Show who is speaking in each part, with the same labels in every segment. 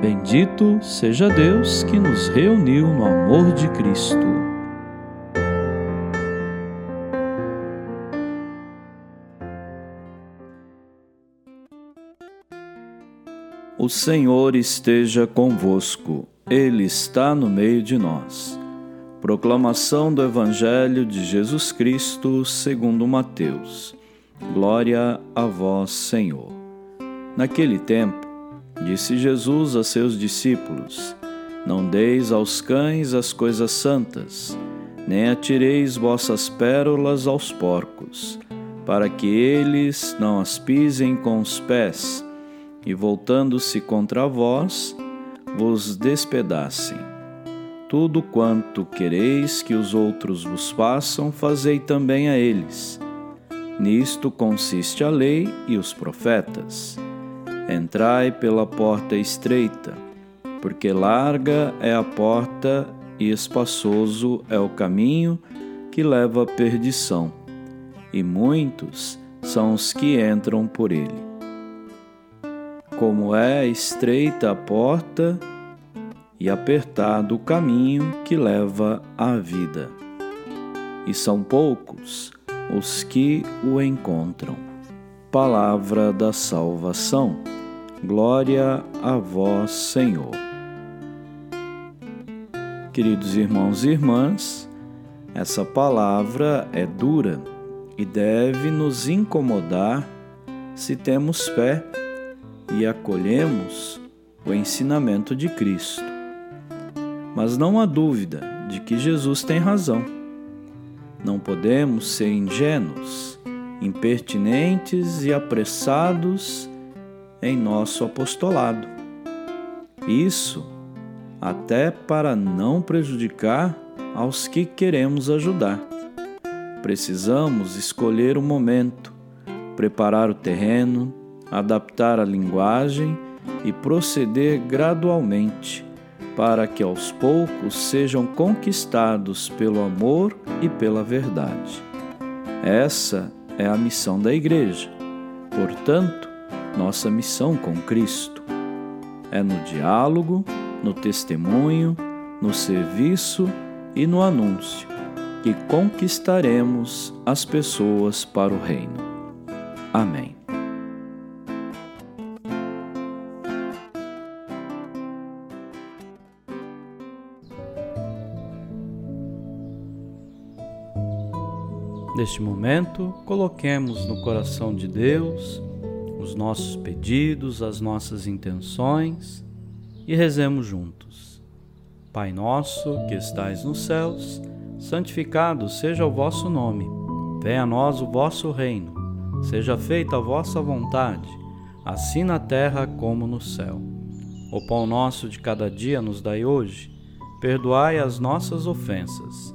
Speaker 1: Bendito seja Deus que nos reuniu no amor de Cristo. O Senhor esteja convosco, Ele está no meio de nós. Proclamação do Evangelho de Jesus Cristo segundo Mateus. Glória a vós, Senhor. Naquele tempo, Disse Jesus a seus discípulos: Não deis aos cães as coisas santas, nem atireis vossas pérolas aos porcos, para que eles não as pisem com os pés, e voltando-se contra vós, vos despedacem. Tudo quanto quereis que os outros vos façam, fazei também a eles. Nisto consiste a lei e os profetas. Entrai pela porta estreita, porque larga é a porta e espaçoso é o caminho que leva à perdição, e muitos são os que entram por ele. Como é estreita a porta e apertado o caminho que leva à vida, e são poucos os que o encontram. Palavra da salvação. Glória a vós, Senhor. Queridos irmãos e irmãs, essa palavra é dura e deve nos incomodar se temos fé e acolhemos o ensinamento de Cristo. Mas não há dúvida de que Jesus tem razão. Não podemos ser ingênuos, impertinentes e apressados em nosso apostolado. Isso até para não prejudicar aos que queremos ajudar. Precisamos escolher o momento, preparar o terreno, adaptar a linguagem e proceder gradualmente para que aos poucos sejam conquistados pelo amor e pela verdade. Essa é a missão da Igreja. Portanto, nossa missão com Cristo. É no diálogo, no testemunho, no serviço e no anúncio que conquistaremos as pessoas para o Reino. Amém. Neste momento, coloquemos no coração de Deus os nossos pedidos, as nossas intenções e rezemos juntos. Pai nosso que estais nos céus, santificado seja o vosso nome. Venha a nós o vosso reino. Seja feita a vossa vontade, assim na terra como no céu. O pão nosso de cada dia nos dai hoje. Perdoai as nossas ofensas,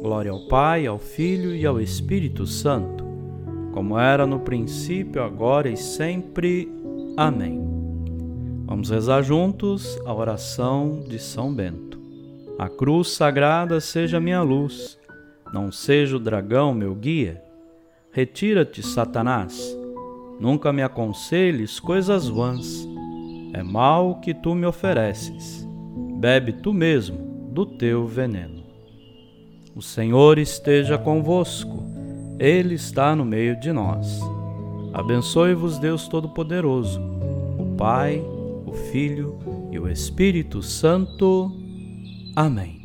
Speaker 1: Glória ao Pai, ao Filho e ao Espírito Santo, como era no princípio, agora e sempre. Amém. Vamos rezar juntos a oração de São Bento. A cruz sagrada seja minha luz, não seja o dragão meu guia. Retira-te, Satanás, nunca me aconselhes coisas vãs. É mal que tu me ofereces, bebe tu mesmo do teu veneno. O Senhor esteja convosco, Ele está no meio de nós. Abençoe-vos, Deus Todo-Poderoso, o Pai, o Filho e o Espírito Santo. Amém.